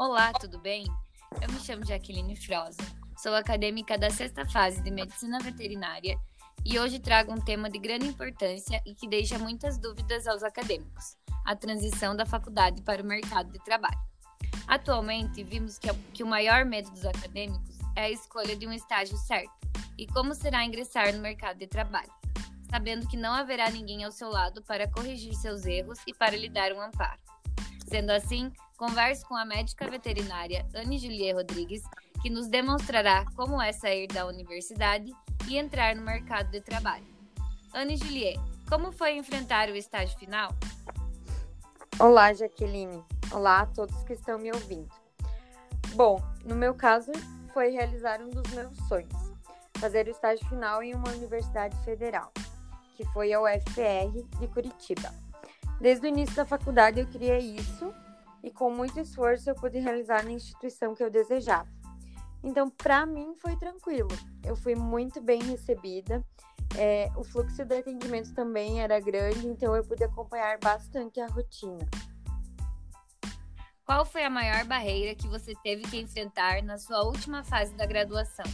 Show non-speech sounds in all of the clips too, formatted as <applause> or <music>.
Olá, tudo bem? Eu me chamo Jaqueline Froza, sou acadêmica da sexta fase de Medicina Veterinária e hoje trago um tema de grande importância e que deixa muitas dúvidas aos acadêmicos: a transição da faculdade para o mercado de trabalho. Atualmente, vimos que, que o maior medo dos acadêmicos é a escolha de um estágio certo e como será ingressar no mercado de trabalho, sabendo que não haverá ninguém ao seu lado para corrigir seus erros e para lhe dar um amparo. Sendo assim, converso com a médica veterinária Anne Julie Rodrigues, que nos demonstrará como é sair da universidade e entrar no mercado de trabalho. Anne Julie, como foi enfrentar o estágio final? Olá, Jaqueline. Olá a todos que estão me ouvindo. Bom, no meu caso, foi realizar um dos meus sonhos, fazer o estágio final em uma universidade federal, que foi a UFR de Curitiba. Desde o início da faculdade eu queria isso e com muito esforço eu pude realizar na instituição que eu desejava. Então, para mim foi tranquilo. Eu fui muito bem recebida. É, o fluxo de atendimento também era grande, então eu pude acompanhar bastante a rotina. Qual foi a maior barreira que você teve que enfrentar na sua última fase da graduação?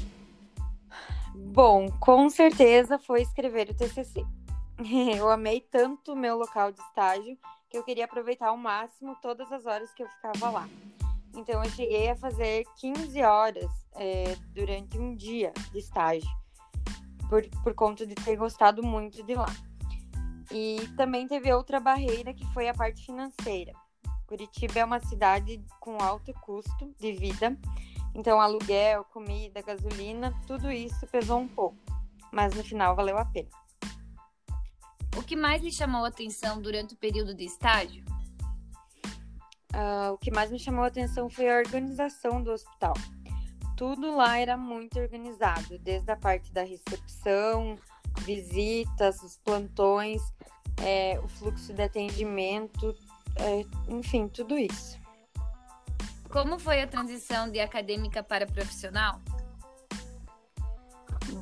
Bom, com certeza foi escrever o TCC. <laughs> Eu amei tanto o meu local de estágio que eu queria aproveitar ao máximo todas as horas que eu ficava lá. Então, eu cheguei a fazer 15 horas é, durante um dia de estágio, por, por conta de ter gostado muito de lá. E também teve outra barreira que foi a parte financeira. Curitiba é uma cidade com alto custo de vida, então aluguel, comida, gasolina, tudo isso pesou um pouco, mas no final valeu a pena. O que mais lhe chamou a atenção durante o período de estágio? Uh, o que mais me chamou a atenção foi a organização do hospital. Tudo lá era muito organizado, desde a parte da recepção, visitas, os plantões, é, o fluxo de atendimento, é, enfim, tudo isso. Como foi a transição de acadêmica para profissional?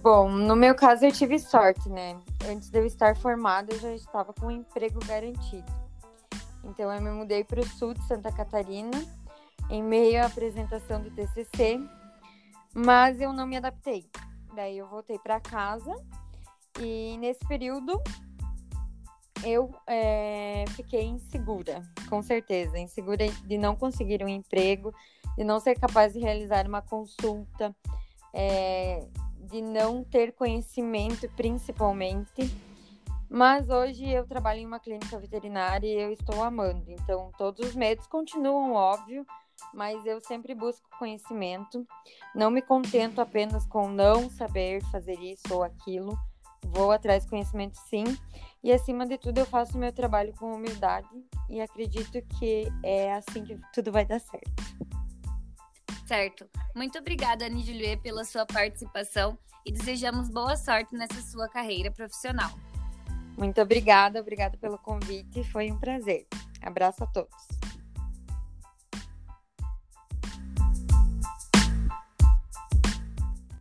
Bom, no meu caso eu tive sorte, né? Antes de eu estar formada, eu já estava com um emprego garantido. Então eu me mudei para o sul de Santa Catarina, em meio à apresentação do TCC, mas eu não me adaptei. Daí eu voltei para casa e nesse período eu é, fiquei insegura, com certeza, insegura de não conseguir um emprego, de não ser capaz de realizar uma consulta, é, de não ter conhecimento, principalmente. Mas hoje eu trabalho em uma clínica veterinária e eu estou amando. Então, todos os medos continuam, óbvio, mas eu sempre busco conhecimento. Não me contento apenas com não saber fazer isso ou aquilo. Vou atrás de conhecimento, sim. E acima de tudo, eu faço meu trabalho com humildade e acredito que é assim que tudo vai dar certo. Certo. Muito obrigada, Anne pela sua participação e desejamos boa sorte nessa sua carreira profissional. Muito obrigada, obrigada pelo convite, foi um prazer. Abraço a todos.